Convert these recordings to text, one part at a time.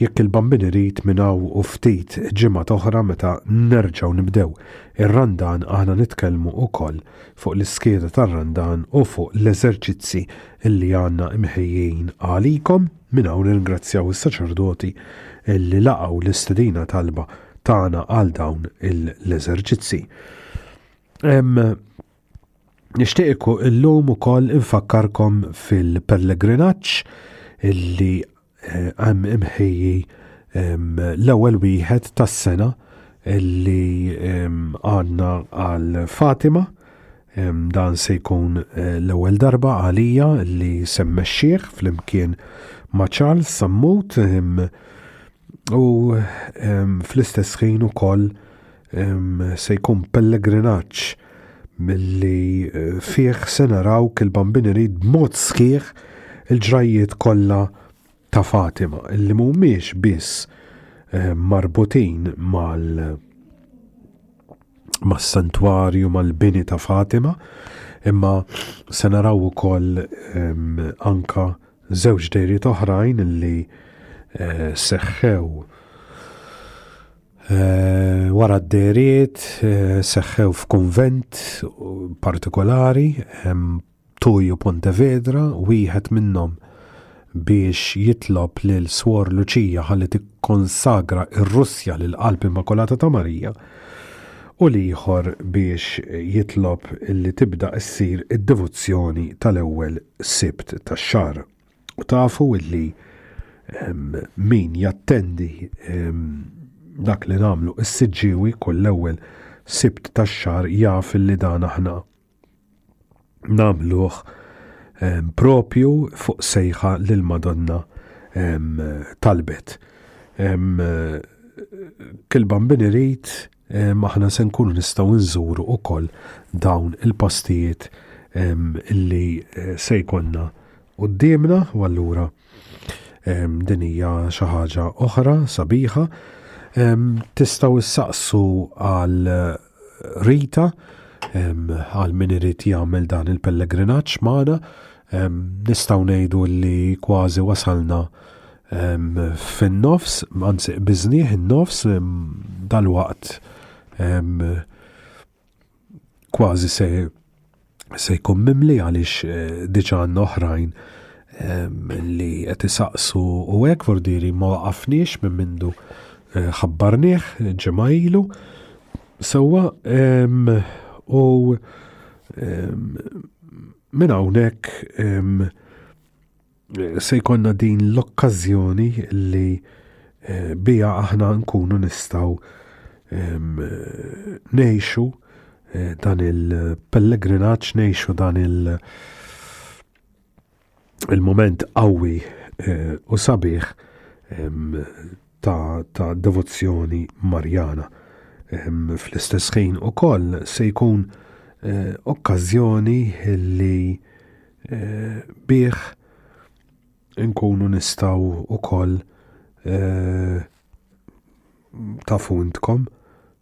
Jekk il-Bambin irid minn hawn u ftit ġimgħat oħra meta nerġgħu nibdew ir-Randan aħna nitkellmu ukoll fuq l-iskeda tar-Randan u fuq l-eżerċizzi li għandna imħejjijin għalikom. Minn hawn nirringrazzjaw is-saċerdoti li laqgħu l-istedina talba tagħna għal dawn l-eżerċizzi. Nixtieq illum ukoll infakkarkom fil-pellegrinaġġ illi eh, hemm imħejji l-ewwel wieħed tas-sena illi għandna għal Fatima dan se jkun eh, l-ewwel darba għalija li semmexxieħ flimkien ma' Charles Sammut u fl-istess ħin ukoll Se jkun pellegrinaġġ milli eh, fih se naraw kil bambin irid b'mod sħiħ il-ġrajjiet kollha ta' Fatima li mhumiex biss eh, marbutin mal mas-santwarju mal-bini ta' Fatima, imma se naraw ukoll anka żewġ dejriet oħrajn li eh, seħħew Wara d-deriet seħħew f'kunvent partikolari Tuju Pontevedra, wieħed minnhom biex jitlob lil Swor Luċija ħalli tikkonsagra r-Russja lill-Qalb Immakulata ta' Marija u l-ieħor biex jitlob li tibda ssir id-devozzjoni tal-ewwel Sibt tax-xahar. Tafu illi min jattendi dak li nagħmlu s-siġġiewi kull ewwel sibt tax-xahar jaf li dan aħna nagħmluh propju fuq sejħa lil Madonna talbet. Kil-bambin irid Ehm, aħna se nkunu nistgħu nżuru wkoll dawn il-postijiet ehm, illi eh, se jkollna qudiemna u allura ehm, din hija xi ħaġa oħra sabiħa. Tistgħu issaqsu għal eh, Rita għal min irid jagħmel dan il-pellegrinaġġ magħna nistgħu ngħidu li kważi wasalna fin-nofs, anzi bizniħ in-nofs dal-waqt kważi se se jkun mimli għaliex eh, diġa għandna oħrajn li qed isaqsu u hekk vordiri ma waqafniex minn mindu eh, ħabbarnieh ġimgħa ilu. Sewwa u minn hawnhekk Se jkollna din l-okkażjoni li eh, bija aħna nkunu nistgħu ngħixu eh, dan il-pellegrinaġġ, ngħixu dan il- il-moment qawwi eh, u sabiħ ta', ta devozzjoni marjana. Fl-istess ħin ukoll se jkun eh, okkażjoni li eh, bih nkunu nistaw u koll eh, tafuntkom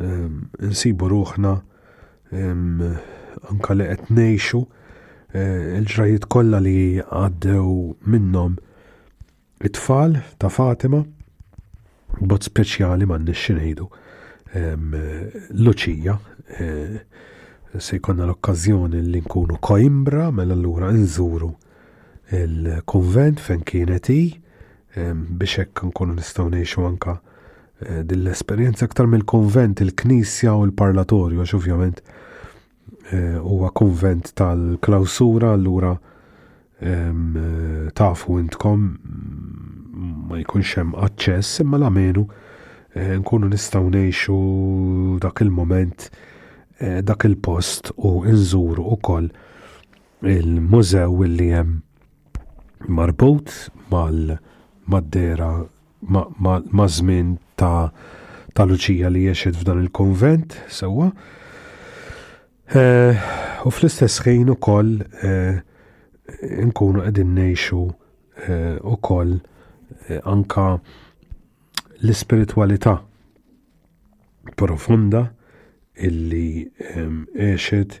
eh, nsibu ruħna anka li qed ngħixu il-ġrajiet kollha li għaddew minnhom It-tfal ta' Fatima, b'mod speċjali m'għandniex xi ngħidu, Luċija, eh, se jkollna l-okkażjoni li nkunu Koimbra, mela allura nżuru il-konvent fejn kienet hi biex hekk nkunu nistgħu ngħixu anka eh, din l-esperjenza aktar mill-konvent, il-knisja u l-parlatorju, għax ovvjament Eh, huwa konvent tal-klawsura, allura eh, tafu intkom mm, ma jkunx hemm aċċess, imma l-amenu eh, nkunu nistgħu ngħixu dak il-moment dak il-post u nżuru ukoll il-mużew li hemm marbut mal-maddera maż-żmien ta' ta' Luċija li għexet f'dan il-konvent, sewwa. Eh, u fl-istess ħin ukoll eh, nkunu qegħdin ngħixu eh, ukoll anka l-ispiritwalità profonda illi għexet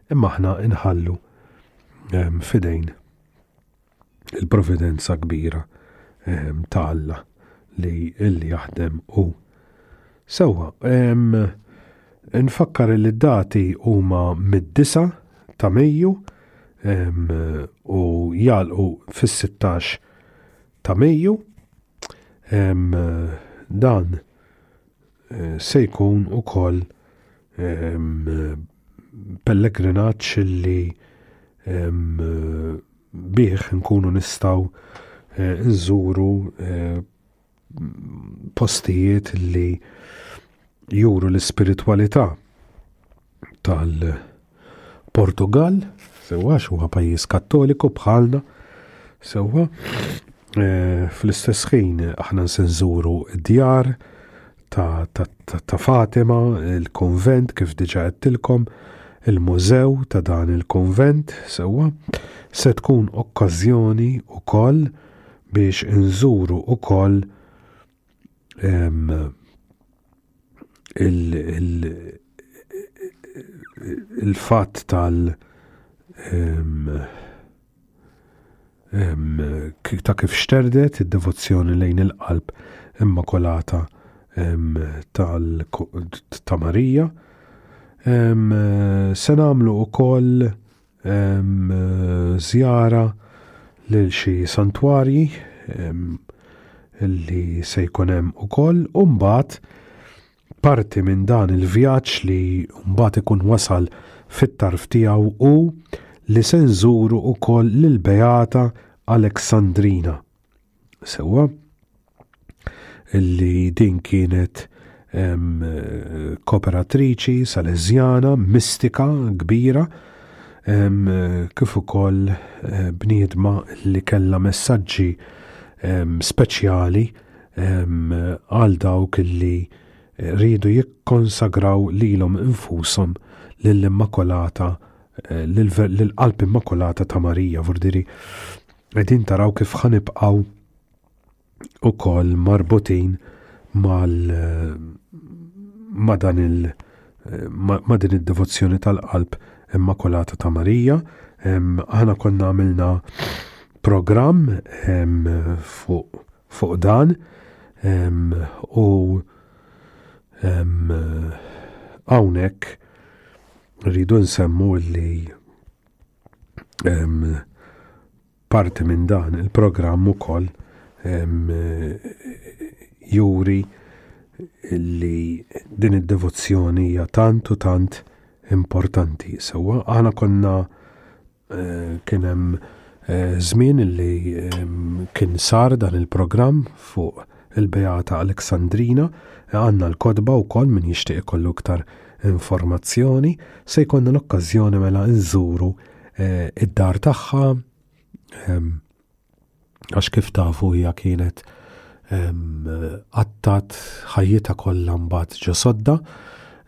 Imma aħna inħallu ehm, fidejn il-providenza kbira ehm, ta' Alla li illi jaħdem u. Sewa, ehm, nfakkar li d-dati huma mid-disa ta' Mejju u jalqu fis-16 ta' Mejju. Dan eh, se jkun ukoll ehm, pellegrinaġġ li ehm, bih nkunu nistaw eh, nżuru eh, postijiet li juru l-ispiritualità. tal-Portugal, sewwa huwa pajjiż kattoliku bħalna, sewwa eh, fl-istess ħin aħna nżuru d-djar ta' Fatima, il-konvent kif diġa għedtilkom, il-mużew ta' dan il-konvent, sewwa, se tkun okkażjoni u koll biex nżuru u koll il-fatt tal- ta' kif xterdet id-devozzjoni lejn il-qalb immakolata ta' Marija. Se nagħmlu wkoll Zjara lil xi santwarji li se jkun hemm ukoll u mbagħad parti minn dan il-vjaġġ li mbagħad ikun wasal fit-tarf tiegħu hu li se nżuru wkoll lill-Beata Aleksandrina. Sewwa li din kienet kooperatriċi salezjana, mistika kbira, kif ukoll eh, bniedma li kellha messaġġi speċjali għal dawk li rridu jikkonsagraw lilhom infushom lill-Immakolata eh, lill-qalb Immakolata ta' Marija, vurdiri qegħdin taraw kif ħa nibqgħu ukoll marbutin mal ma dan il ma din id-devozzjoni tal-qalb immakulata ta' Marija. Aħna konna għamilna program fuq dan u hawnhekk rridu nsemmu li parti minn dan il-programm ukoll juri li din id-devozzjoni hija tant u tant importanti. Sewwa aħna konna eh, kien hemm eh, żmien li kien sar dan il-programm fuq il-Beata Aleksandrina, għandna l-kotba wkoll min jixtieq ikollu iktar informazzjoni, se jkollna l-okkażjoni mela nżuru eh, id-dar tagħha ehm, għax kif tafu hija kienet għattat ħajjita kollha mbagħad ġo sodda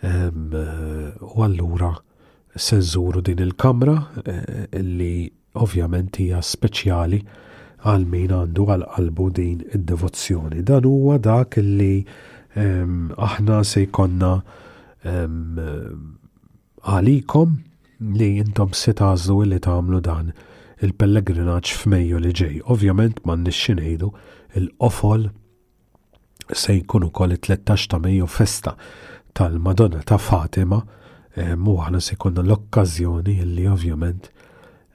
u allura se nżuru din il-kamra eh, li Ovvjament hija speċjali għal min għandu għal qalbu din id-devozzjoni. Dan huwa dak li ehm, aħna se jkonna ehm, għalikom li intom se tażlu li tagħmlu dan il-pellegrinaġġ f'Mejju li ġej. Ovvjament ma nixxinejdu il-qofol se jkun ukoll it-13 ta' Mejju festa tal-Madonna ta' Fatima, ehm, u aħna se jkollna l-okkażjoni li ovvjament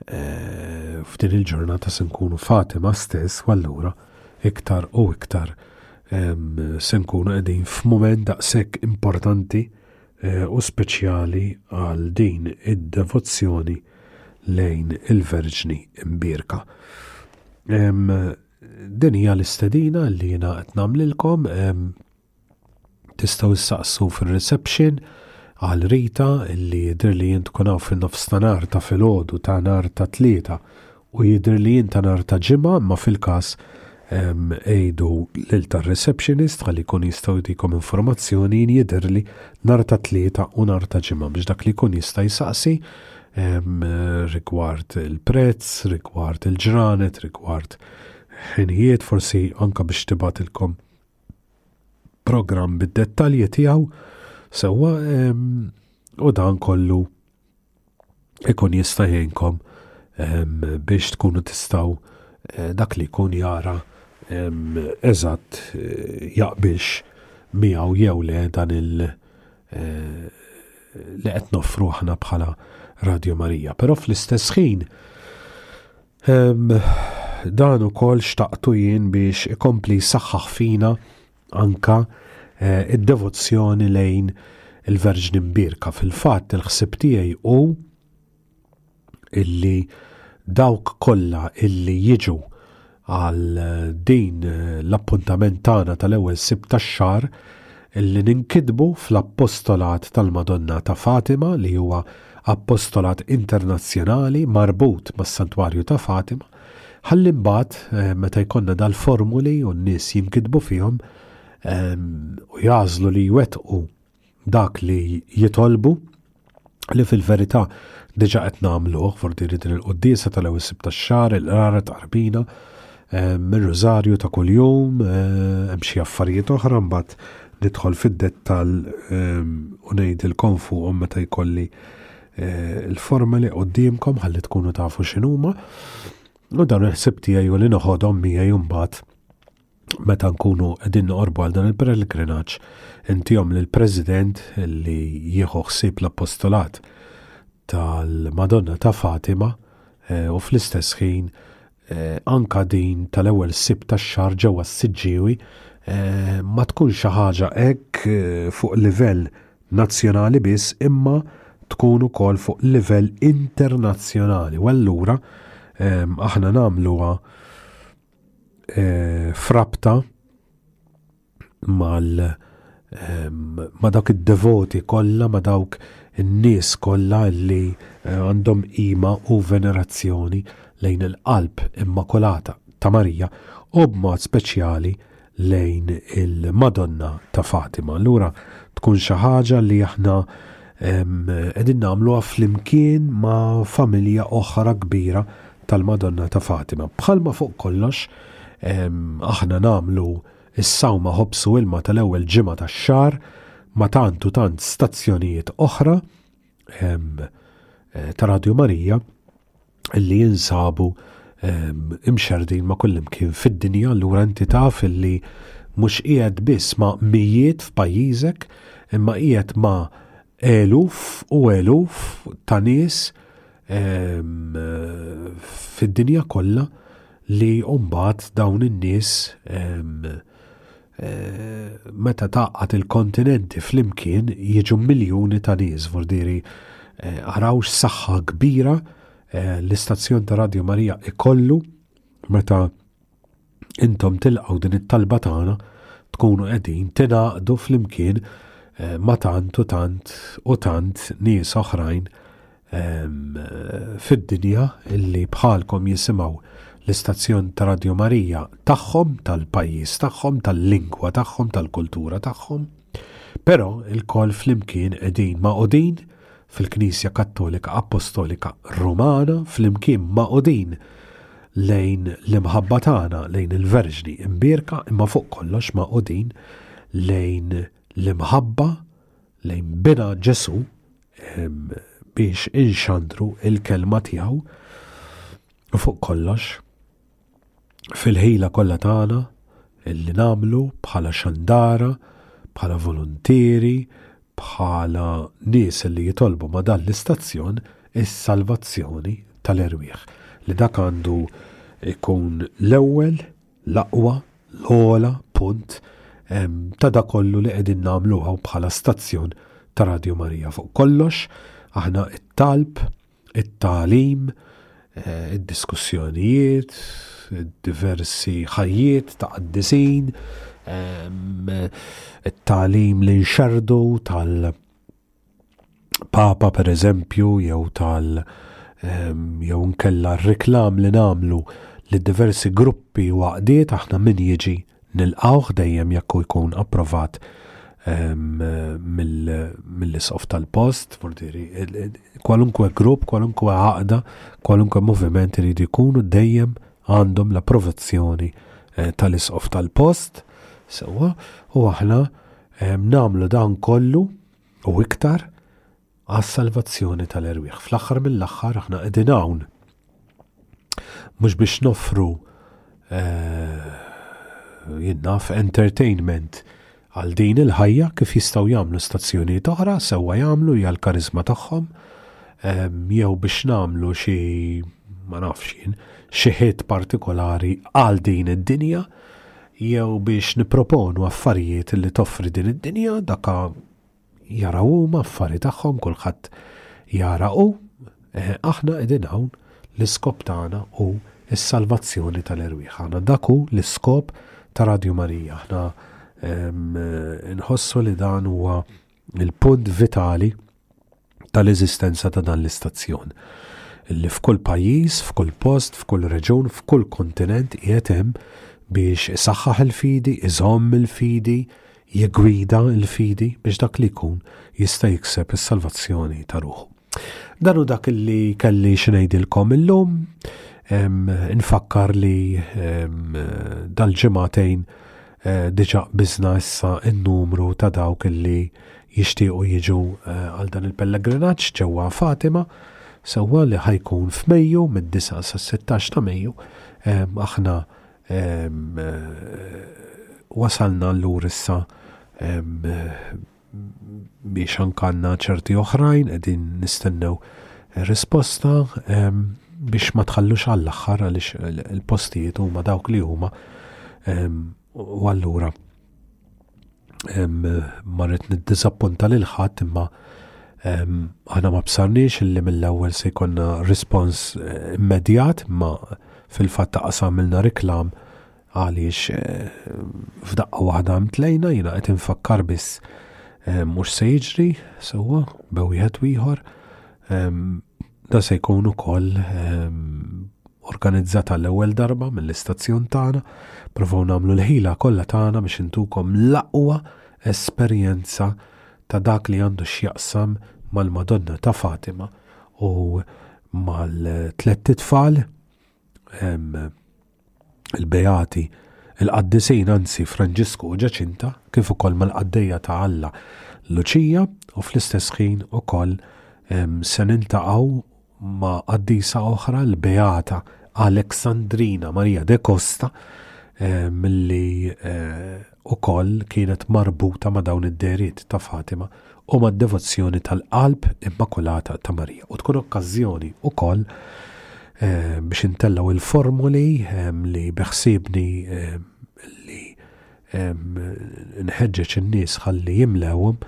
eh, f'din il-ġurnata se nkunu Fatima stess u allura iktar u iktar ehm, se nkunu qegħdin f'mument daqshekk importanti eh, u speċjali għal din id-devozzjoni lejn il-Verġni Imbirka. Ehm, Din hija l-istedina li jiena qed nagħmlilkom tistgħu issaqsu fir-reception għal Rita illi jidher li jien tkun hawn fin-nofs ta' nhar ta' filgħodu ta' nhar ta' tlieta u jidher li jien ta' nhar ta' ġimgħa imma fil-każ għidu lil tar-receptionist ħalli jkun jistgħu jtikom informazzjoni jien jidherli nhar ta' tlieta u nhar ta' ġimgħa biex dak li jkun jista' jsaqsi rigward il-prezz, rigward il-ġranet, rigward ħinijiet, forsi anka biex tibatilkom program bid-dettalji tiegħu sewwa u dan kollu ikun jista' jgħinkom biex tkunu tistaw eh, dak li kun jara eżatt eh, jaqbilx miegħu jew le dan il- eh, li qed noffru aħna bħala Radio Marija. Però fl-istess ħin dan ukoll xtaqtu jien biex ikompli saħħaħ fina anka eh, id-devozzjoni lejn il-Verġni Mbirka. Fil-fatt il-ħsib tiegħi u illi dawk kollha illi jiġu għal din l-appuntament tagħna tal-ewwel sib tax-xahar illi ninkitbu fl-appostolat tal-Madonna ta' Fatima li huwa appostolat internazzjonali marbut mas-Santwarju ta' Fatima ħalli mbagħad eh, meta jkollna dal-formuli u n-nies jinkitbu fihom ehm, u jażlu li jwettqu dak li jitolbu li fil-verità diġa qed nagħmluh forti li din il-quddiesa tal-ewwel sib tax-xahar il-qrara ta' qarbina mir-rużarju ta' kuljum hemm xi affarijiet oħra mbagħad nidħol fid-dettal u ngħidilkom fuqhom meta jkolli l-forma li qudiemkom ħalli tkunu tafu x'inhuma u dan il-ħsib tiegħi u li noħodhom miegħi mbagħad meta nkunu qegħdin noqorbu għal dan il-pellegrinaġġ intihom lill president li jieħu ħsieb l-appostolat tal-Madonna ta' Fatima eh, u fl-istess ħin eh, anka din tal-ewwel sib tax-xahar ġewwa s-Siġġiewi eh, ma tkun xi ħaġa hekk fuq livell nazzjonali biss imma tkun ukoll fuq livell internazzjonali. U allura aħna nagħmluha eh, frabta mal eh, ma dawk id-devoti kollha, ma dawk in-nies kollha li eh, għandhom qima u venerazzjoni lejn il-qalb immakulata ta' Marija u b'mod speċjali lejn il-Madonna ta' Fatima. Allura tkun xi ħaġa li aħna qegħdin nagħmluha flimkien ma' familja oħra kbira tal-Madonna ta' Fatima. Bħalma fuq kollox aħna nagħmlu is-sawma ħobsu ilma tal-ewwel ġimgħa tax-xahar ma' tant u tant stazzjonijiet oħra ehm, eh, ta' Radio Marija li jinsabu ehm, imxerdin ma' kullimkien fid-dinja l inti taf li mhux qiegħed biss ma' mijiet f'pajjiżek imma qiegħed ma' eluf u eluf ta' nies ehm, fid-dinja kollha li mbagħad dawn in-nies Eh, meta taqqat il-kontinenti flimkien jiġu miljuni ta' nies vurdiri eh, arawx saħħa kbira eh, l-istazzjon ta' Radio Marija ikollu meta intom tilqaw din it-talba tagħna tkunu qegħdin tingħaqdu flimkien ma tant u tant u tant nies oħrajn hemm fid-dinja illi bħalkom jisimgħu l-istazzjon ta' Radju Marija tagħhom, tal-pajjiż tagħhom, tal-lingwa tagħhom, tal-kultura tagħhom. Però il-koll flimkien qegħdin maqudin fil-Knisja Kattolika Appostolika Rumana, flimkien maqudin lejn l-imħabba tagħna lejn il-Verġni imbierka imma fuq kollox maqudin lejn l-imħabba lejn bina Ġesu biex inxandru il-kelma tiegħu u fuq kollox fil-ħila kollha tagħna illi namlu bħala xandara, bħala voluntieri, bħala nies li jitolbu ma dan l-istazzjon is-salvazzjoni tal-erwieħ. Li dak għandu ikun l-ewwel l-aqwa, l-ogħla punt ta' dak kollu li qegħdin nagħmlu hawn bħala stazzjon ta' Radju Marija. Fuq kollox, aħna it-talb, it-tagħlim, eh, id-diskussjonijiet, diversi ħajjiet ta' qaddisin, it-tagħlim li nxerdu tal- papa per eżempju jew tal ehm, jew nkella reklam li namlu li diversi gruppi u għaqdiet aħna min jiġi nilqawh dejjem jekk jkun approvat ehm, mill-isqof tal-post, fortiri, kwalunkwe grupp, kwalunkwe għaqda, kwalunkwe moviment iridu jkunu dejjem għandhom l-approvazzjoni eh, tal-isqof tal-post, sewa, u aħna Nagħmlu dan kollu u iktar għas-salvazzjoni tal-erwieħ. Fl-aħħar mill-aħħar aħna qegħdin hawn mhux biex noffru eh, jinnaf entertainment għal din il-ħajja kif jistgħu jagħmlu stazzjonijiet oħra sewwa jagħmlu hija l-karizma tagħhom jew biex nagħmlu xi ma nafx jien xi ħied partikolari għal din id-dinja jew biex nipproponu affarijiet li toffri din id-dinja, dak jaraw huma affari tagħhom kulħadd jara hu, eh, aħna qegħdin hawn l-iskop tagħna hu s-salvazzjoni tal-erwieħ. Aħna dak hu l-iskop ta' Radju Marija. Aħna nħossu li dan huwa il-punt vitali tal-eżistenza ta' dan l-istazzjon. Li f'kull pajjiż, f'kull post, f'kull reġjun, f'kull kontinent qiegħed hemm biex isaħħaħ il-fidi, iżomm il-fidi, jiggwida l-fidi biex dak li jkun jista' jikseb is-salvazzjoni ta' ruħu. Dan u dak li kelli xinajdilkom illum, nfakkar li dal-ġematejn Eh, diġa bizna issa n-numru ta' dawk li jixtiequ jiġu eh, għal dan il-pellegrinaġġ ġewwa Fatima sewwa li ħajkun f'Mejju mid-9 sa 16 ta' Mejju. Aħna eh, wasalna l-lur issa biex ankanna ċerti oħrajn qegħdin nistennew eh, risposta ehm, biex ma tħallux għall-aħħar għaliex il-postijiet huma dawk li huma ehm, u allura ehm, ma rrid niddiżappunta lil ħadd imma aħna ma bsarniex illi mill-ewwel se jkollna rispons eh, immedjat ma fil-fatt ta' qasamilna reklam Għaliex f'daqqa waħda mtlejna jiena qed infakkar biss mhux se jiġri sewwa bew wieħed u ieħor da se jkun ukoll organizzat għall ewwel darba mill-istazzjon tagħna, provaw nagħmlu l-ħila kollha tagħna biex intukom l-aqwa esperjenza ta' dak li għandu x'jaqsam mal-Madonna ta' Fatima u mal-tlet tfal Il-Beati, il-Qaddisin anzi Franġisku u Ġaċinta, kif ukoll mal-Qaddejja ta' Alla Luċija u fl-istess ħin ukoll se niltaqgħu ma' qaddisa oħra l-Beata Aleksandrina Marija de Costa milli eh, ukoll kienet marbuta ma' dawn id-dehriet ta' Fatima u mad-devozzjoni tal-Qalb Immakulata ta' Marija u tkun okkażjoni wkoll eh, biex intellgħu il-formuli eh, li beħsibni eh, li nħeġġeġ in-nies ħalli jimlewhom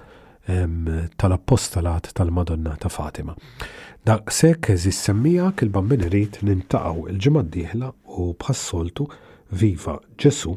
tal-appostolat tal-Madonna ta' Fatima. Daqshekk eżis semmija kil-bambin irid nintaqgħu il-ġimgħa d-dieħla u bħas-soltu Viva Ġesu